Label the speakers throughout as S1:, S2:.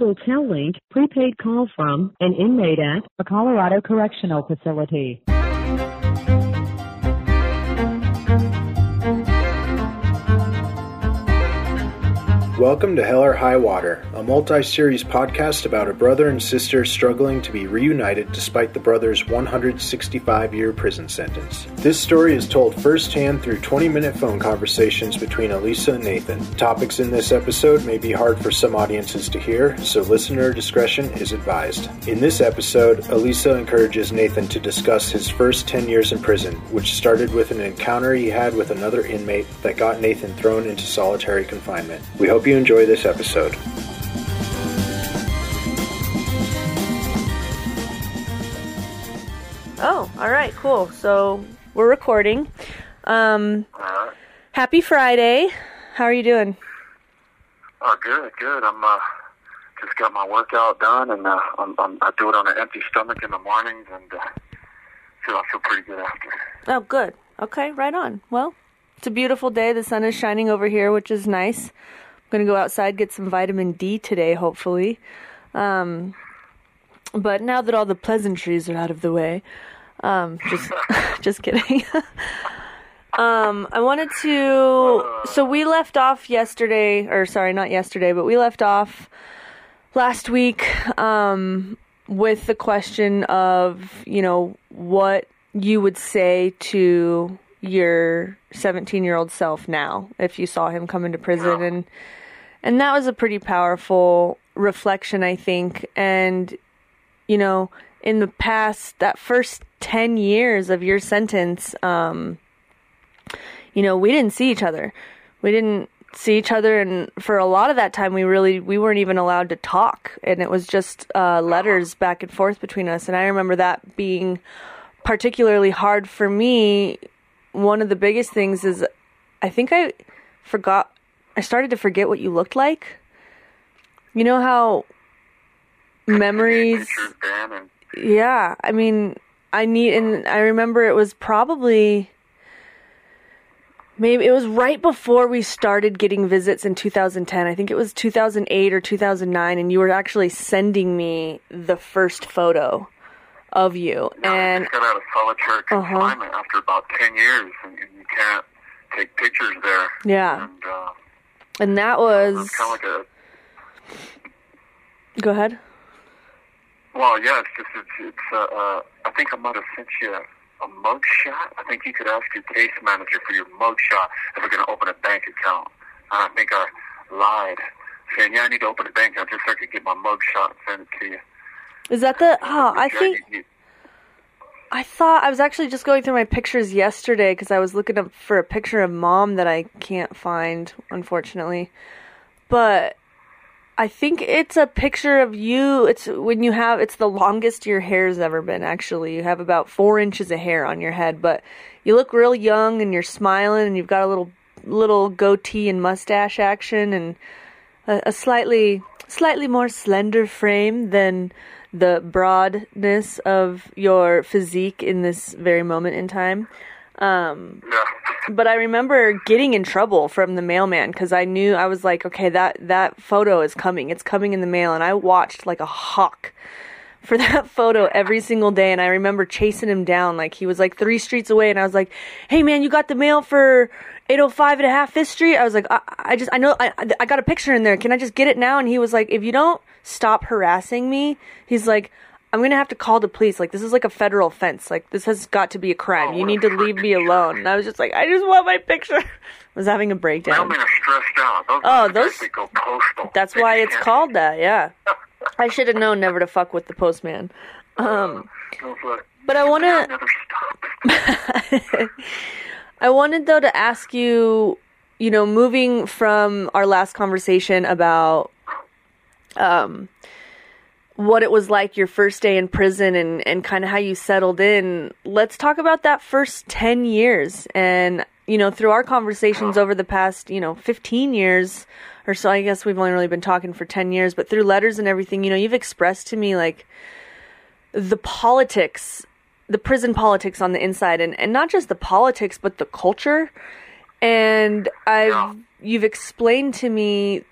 S1: Hotel link, prepaid call from an inmate at a Colorado Correctional Facility.
S2: Welcome to Hell or High Water, a multi series podcast about a brother and sister struggling to be reunited despite the brother's 165 year prison sentence. This story is told firsthand through 20 minute phone conversations between Elisa and Nathan. Topics in this episode may be hard for some audiences to hear, so listener discretion is advised. In this episode, Elisa encourages Nathan to discuss his first 10 years in prison, which started with an encounter he had with another inmate that got Nathan thrown into solitary confinement. We hope you enjoy this episode.
S3: Oh, all right, cool. So we're recording. Um, happy Friday. How are you doing?
S4: Oh, good, good. I'm uh, just got my workout done, and uh, I'm, I'm, I do it on an empty stomach in the mornings, and uh, feel I feel pretty good after.
S3: Oh, good. Okay, right on. Well, it's a beautiful day. The sun is shining over here, which is nice. I'm gonna go outside get some vitamin D today, hopefully. Um, but now that all the pleasantries are out of the way, um, just just kidding. um, I wanted to. So we left off yesterday, or sorry, not yesterday, but we left off last week um, with the question of you know what you would say to your 17 year old self now if you saw him come into prison. And and that was a pretty powerful reflection i think. And you know in the past that first 10 years of your sentence um you know we didn't see each other. We didn't see each other and for a lot of that time we really we weren't even allowed to talk. And it was just uh letters back and forth between us. And i remember that being particularly hard for me one of the biggest things is i think i forgot i started to forget what you looked like you know how memories
S4: Pictures, Dan, and
S3: yeah, I mean, I need, and I remember it was probably maybe it was right before we started getting visits in 2010. I think it was 2008 or 2009, and you were actually sending me the first photo of you, and
S4: just got out of solitary
S3: Uh-huh.
S4: confinement after about 10 years, and, and you can't take pictures there.
S3: yeah,
S4: And uh,
S3: and that was
S4: kind of like a
S3: go ahead.
S4: Well, yeah, it's just it's, it's uh, uh, I think I might have sent you a, a mug shot. I think you could ask your case manager for your mug shot if we're going to open a bank account. And I think I lied, saying, "Yeah, I need to open a bank account just so I could get my mug shot and send it to you."
S3: Is that the? Oh, I think I thought I was actually just going through my pictures yesterday because I was looking up for a picture of mom that I can't find, unfortunately. But I think it's a picture of you. It's when you have it's the longest your hair's ever been. Actually, you have about four inches of hair on your head, but you look real young and you're smiling and you've got a little little goatee and mustache action and a, a slightly slightly more slender frame than the broadness of your physique in this very moment in time. Um,
S4: yeah.
S3: but I remember getting in trouble from the mailman because I knew I was like, okay, that that photo is coming. It's coming in the mail, and I watched like a hawk for that photo every single day. And I remember chasing him down like he was like three streets away, and I was like, hey man, you got the mail for 805 and a half Fifth Street? I was like, I, I just I know I I got a picture in there. Can I just get it now? And he was like, if you don't stop harassing me, he's like. I'm gonna have to call the police. Like this is like a federal offense. Like this has got to be a crime. You need to leave me alone. And I was just like, I just want my picture. I was having a breakdown.
S4: Mailmen are stressed out. Those
S3: Oh,
S4: are the guys
S3: those-
S4: go postal.
S3: That's why it's called that. Yeah, I should have known never to fuck with the postman. Um,
S4: uh,
S3: but I want to. I wanted though to ask you, you know, moving from our last conversation about um what it was like your first day in prison and and kind of how you settled in. Let's talk about that first 10 years. And you know, through our conversations over the past, you know, 15 years or so, I guess we've only really been talking for 10 years, but through letters and everything, you know, you've expressed to me like the politics the prison politics on the inside and, and not just the politics but the culture. And i've you've explained to me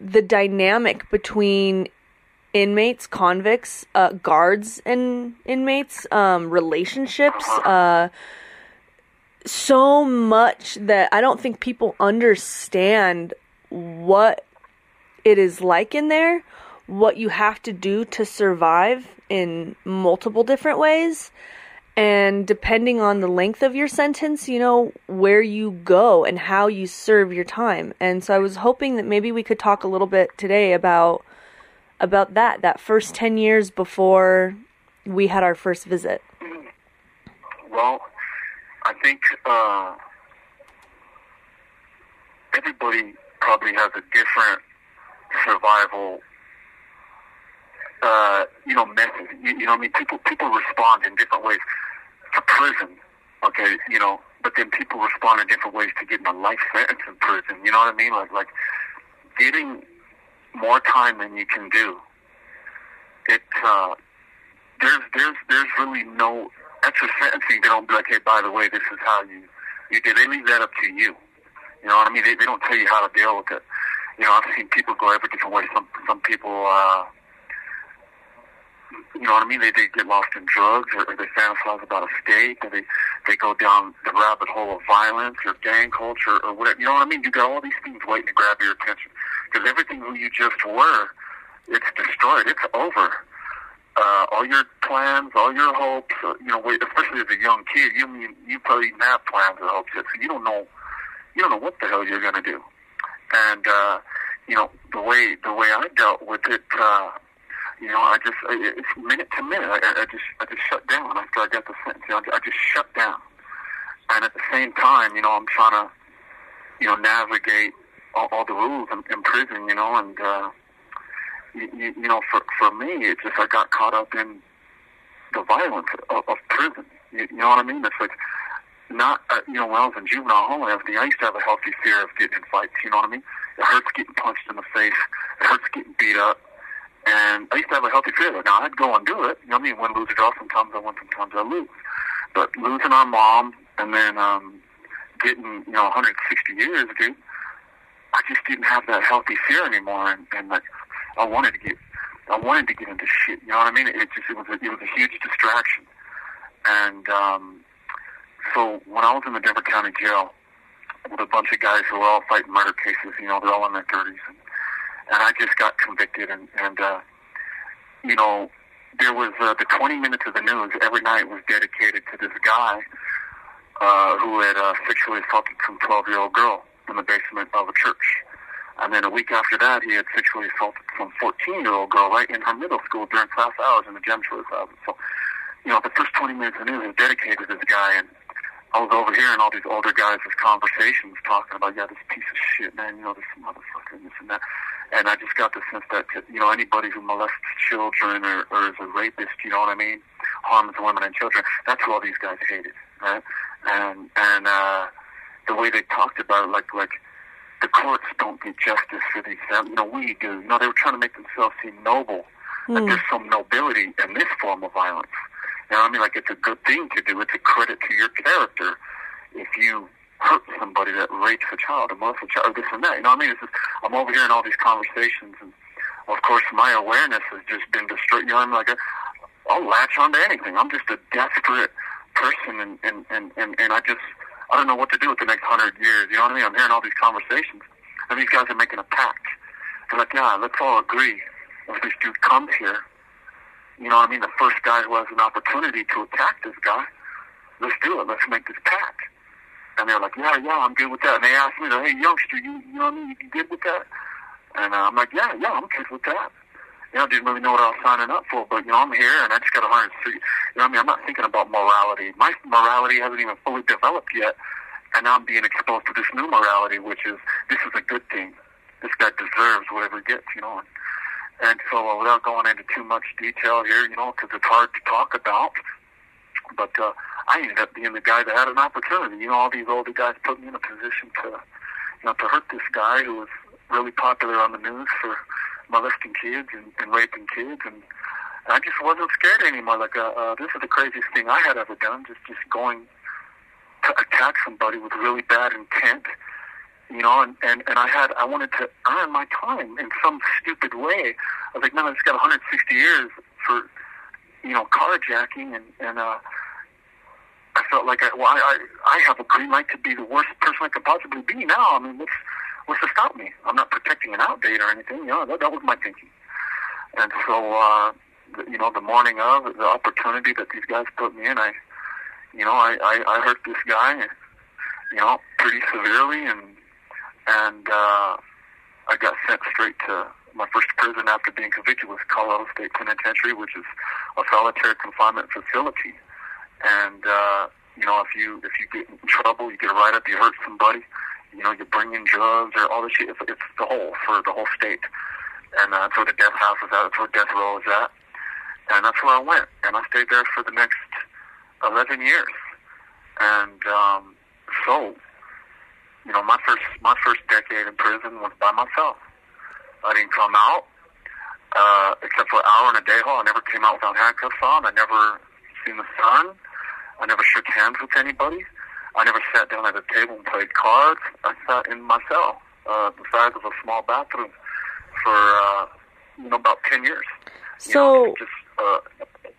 S3: the dynamic between inmates, convicts, uh, guards, and inmates, um, relationships. Uh, so much that I don't think people understand what it is like in there, what you have to do to survive in multiple different ways. And depending on the length of your sentence, you know, where you go and how you serve your time. And so I was hoping that maybe we could talk a little bit today about about that, that first 10 years before we had our first visit.
S4: Well, I think uh, everybody probably has a different survival, uh, you know, method. You, you know, I mean, people people respond in different ways to prison. Okay, you know, but then people respond in different ways to getting a life sentence in prison. You know what I mean? Like like getting more time than you can do. It uh, there's there's there's really no extra sentencing. They don't be like, hey, by the way, this is how you you did. They leave that up to you. You know what I mean? They, they don't tell you how to deal with it. You know, I've seen people go every different way. Some some people, uh, you know what I mean? They they get lost in drugs, or, they fantasize about escape, or they they go down the rabbit hole of violence or gang culture or whatever. You know what I mean? You got all these things waiting to grab your attention because everything who you just were, it's destroyed. It's over. Uh, all your plans, all your hopes, uh, you know, especially as a young kid, you mean you probably even have plans or hopes yet, so you don't know you don't know what the hell you're to do. And, uh, you know, the way, the way I dealt with it, uh, you know, I just, it's minute to minute. I, I just, I just shut down after I got the sentence. You know, I just shut down. And at the same time, you know, I'm trying to, you know, navigate all, all the rules in, in prison, you know, and, uh, you, you, you know, for, for me, it's just, I got caught up in the violence of, of prison. You, you know what I mean? It's like, not, uh, you know, when I was in juvenile hall and everything, I used to have a healthy fear of getting in fights, you know what I mean? It hurts getting punched in the face. It hurts getting beat up. And I used to have a healthy fear it. Now, I'd go and do it. You know what I mean? Win, lose, or draw. Sometimes I win, sometimes I lose. But losing our mom and then um, getting, you know, 160 years, dude, I just didn't have that healthy fear anymore. And, and like, I wanted to get, I wanted to get into shit. You know what I mean? It just, it was a, it was a huge distraction. And, um, so when I was in the Denver County Jail with a bunch of guys who were all fighting murder cases, you know, they're all in their 30s, and, and I just got convicted, and, and uh, you know, there was uh, the 20 minutes of the news every night was dedicated to this guy uh, who had uh, sexually assaulted some 12-year-old girl in the basement of a church. And then a week after that, he had sexually assaulted some 14-year-old girl right in her middle school during class hours in the gym she was having. So, you know, the first 20 minutes of the news was dedicated to this guy, and I was overhearing all these older guys' conversations talking about, yeah, this piece of shit, man, you know, this motherfucker, and this and that. And I just got the sense that, you know, anybody who molests children or, or is a rapist, you know what I mean, harms women and children, that's who all these guys hated, right? And, and, uh, the way they talked about it, like, like, the courts don't get justice for these. You know, we do. You know, they were trying to make themselves seem noble. Mm. That there's some nobility in this form of violence. You know, I mean, like it's a good thing to do. It's a credit to your character if you hurt somebody that rapes a child, a child, or this and that. You know what I mean? It's just, I'm overhearing all these conversations, and of course, my awareness has just been destroyed. You know I mean? Like, I'll latch onto anything. I'm just a desperate person, and and and and, and I just I don't know what to do with the next hundred years. You know what I mean? I'm hearing all these conversations, and these guys are making a pact. They're like, yeah, let's all agree if this dude comes here you know what I mean? The first guy who has an opportunity to attack this guy, let's do it. Let's make this pact. And they're like, yeah, yeah, I'm good with that. And they asked me, hey, youngster, you, you know what I mean? You good with that? And uh, I'm like, yeah, yeah, I'm good with that. You know, I didn't really know what I was signing up for, but you know, I'm here and I just got a hundred. You know, what I mean, I'm not thinking about morality. My morality hasn't even fully developed yet, and now I'm being exposed to this new morality, which is this is a good thing. This guy deserves whatever he gets. You know, and and so, uh, without going into too much detail here, you know, because it's hard to talk about, but uh, I ended up being the guy that had an opportunity. You know, all these older guys put me in a position to, you know, to hurt this guy who was really popular on the news for molesting kids and, and raping kids, and I just wasn't scared anymore. Like, uh, uh, this is the craziest thing I had ever done, just just going to attack somebody with really bad intent you know, and, and, and I had, I wanted to earn my time in some stupid way. I was like, man, I just got 160 years for, you know, carjacking and, and, uh, felt like I, well, I, I, have a green light to be the worst person I could possibly be now. I mean, what's, what's to stop me? I'm not protecting an outdate or anything. You know, that, that was my thinking. And so, uh, the, you know, the morning of the opportunity that these guys put me in, I, you know, I, I, I hurt this guy, you know, pretty severely, and and uh, I got sent straight to my first prison after being convicted was Colorado State Penitentiary, which is a solitary confinement facility. And uh, you know, if you if you get in trouble, you get a write up, you hurt somebody, you know, you're bringing drugs or all this shit. It's, it's the whole for the whole state, and uh, that's where the death house is at. That's where death row is at, and that's where I went. And I stayed there for the next eleven years. And um, so, you know, my first my first decade in prison was by myself. I didn't come out uh, except for an hour in a day hall. I never came out without handcuffs on. I never seen the sun. I never shook hands with anybody. I never sat down at a table and played cards. I sat in my cell, uh, the size of a small bathroom, for uh, you know about ten years. You
S3: So,
S4: know, just uh,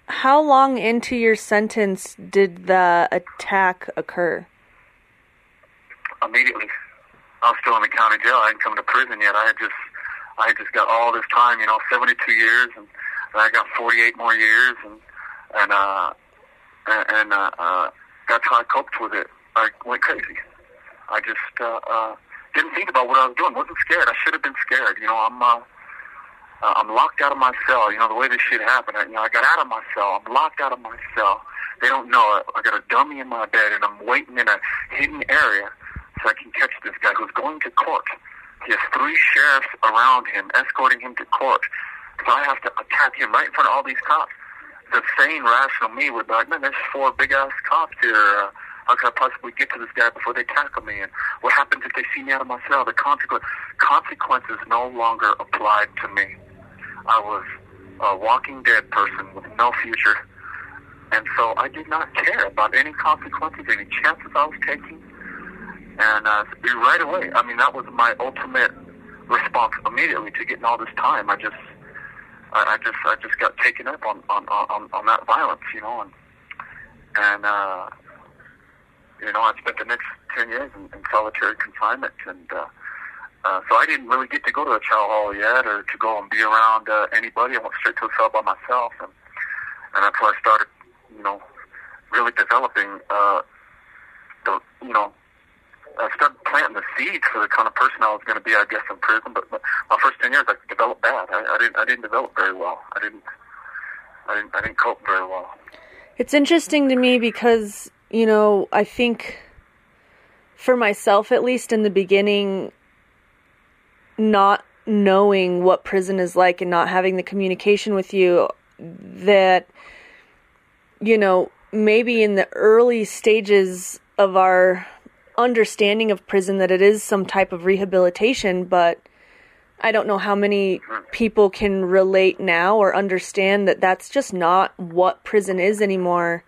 S3: how long into your sentence did the attack occur?
S4: immediately. I was still in the county jail. I hadn't come to prison yet. I had just, I had just got all this time, you know, 72 years, and, and I got 48 more years, and and uh, and, and uh, uh, that's how I coped with it. I went crazy. I just uh, uh, didn't think about what I was doing. wasn't scared. I should have been scared. You know, I'm. Uh, uh, I'm locked out of my cell. You know, the way this shit happened, I, you know, I got out of my cell. I'm locked out of my cell. They don't know. I got a dummy in my bed, and I'm waiting in a hidden area so I can catch this guy who's going to court. He has three sheriffs around him, escorting him to court. So I have to attack him right in front of all these cops. The sane, rational me would be like, man, there's four big-ass cops here. Uh, how could I possibly get to this guy before they tackle me? And what happens if they see me out of my cell? The consequence, consequences no longer applied to me. I was a walking dead person with no future. And so I did not care about any consequences, any chances I was taking. And uh, right away, I mean, that was my ultimate response immediately to getting all this time. I just, I, I just, I just got taken up on on on, on that violence, you know, and and uh, you know, I spent the next ten years in, in solitary confinement, and uh, uh, so I didn't really get to go to a chow hall yet, or to go and be around uh, anybody. I went straight to a cell by myself, and and that's where I started, you know, really developing, uh, the, you know, I started planting the seeds for the kind of person I was going to be, I guess, in prison. But my first ten years, I developed bad. I, I didn't, I didn't develop very well. I didn't, I didn't, I didn't cope very well.
S3: It's interesting to me because, you know, I think for myself at least in the beginning not knowing what prison is like and not having the communication with you that you know, maybe in the early stages of our understanding of prison that it is some type of rehabilitation, but I don't know how many people can relate now or understand that that's just not what prison is anymore.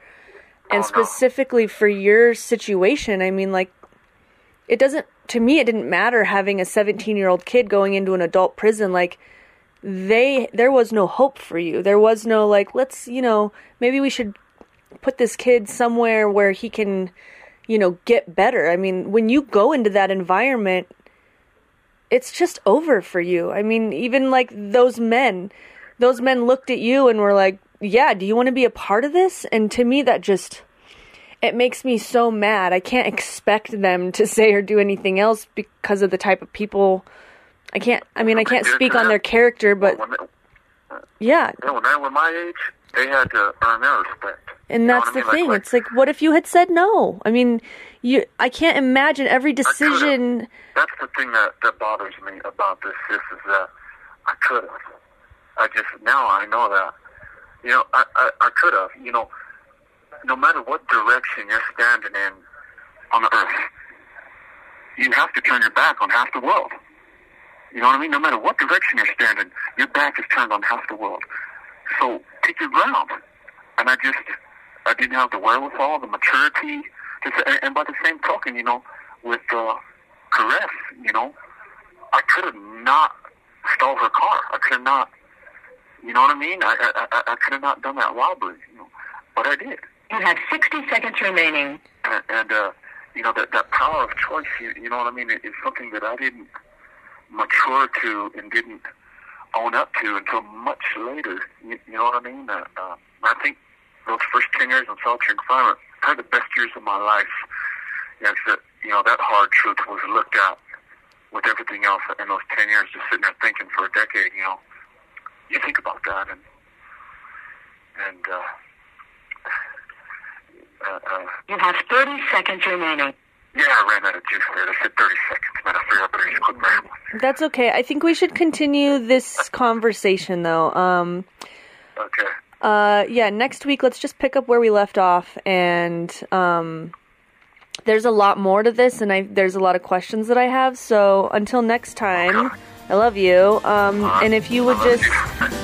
S3: And
S4: Oh, no.
S3: specifically for your situation, I mean, like, it doesn't, to me, it didn't matter having a 17 year old kid going into an adult prison. Like, they, there was no hope for you. There was no, like, let's, you know, maybe we should put this kid somewhere where he can, you know, get better. I mean, when you go into that environment, it's just over for you. I mean, even like those men, those men looked at you and were like, "Yeah, do you want to be a part of this?" And to me that just it makes me so mad. I can't expect them to say or do anything else because of the type of people I can't I mean, I can't speak on their character, but yeah,
S4: yeah, when they were my age, they had to earn their respect.
S3: And
S4: You know
S3: that's
S4: I
S3: the
S4: mean?
S3: thing.
S4: Like,
S3: it's like what if you had said no? I mean, you I can't imagine every decision
S4: that's the thing that that bothers me about this. This is that I could have. I just now I know that. You know, I I, I could have. You know, no matter what direction you're standing in on the earth, you have to turn your back on half the world. You know what I mean? No matter what direction you're standing, your back is turned on half the world. So pick your ground. And I just, I didn't have the wherewithal, the maturity. Just, and, and by the same token, you know, with uh, caress, you know, I could have not stole her car. I could have not, you know what I mean? I I, I, I could have not done that robbery, you know, but I did.
S5: You have 60 seconds remaining.
S4: And, and uh, you know, that that power of choice, you, you know what I mean, is something that I didn't mature to and didn't own up to until much later. You, you know what I mean? Uh, uh, those first 10 years in solitary confinement, probably the best years of my life. Yes, that you know that hard truth was looked at with everything else in those 10 years, just sitting there thinking for a decade. You know, you think about that, and and uh, uh, uh,
S5: You have 30 seconds remaining.
S4: yeah, I ran out of juice there. They said 30 seconds, man. I figured I better just quit rambling.
S3: That's okay. I think we should continue this conversation though. Um,
S4: Okay.
S3: Uh, yeah, next week let's just pick up where we left off, and um, there's a lot more to this, and I there's a lot of questions that I have. So until next time, I love you. Um, and if you would just.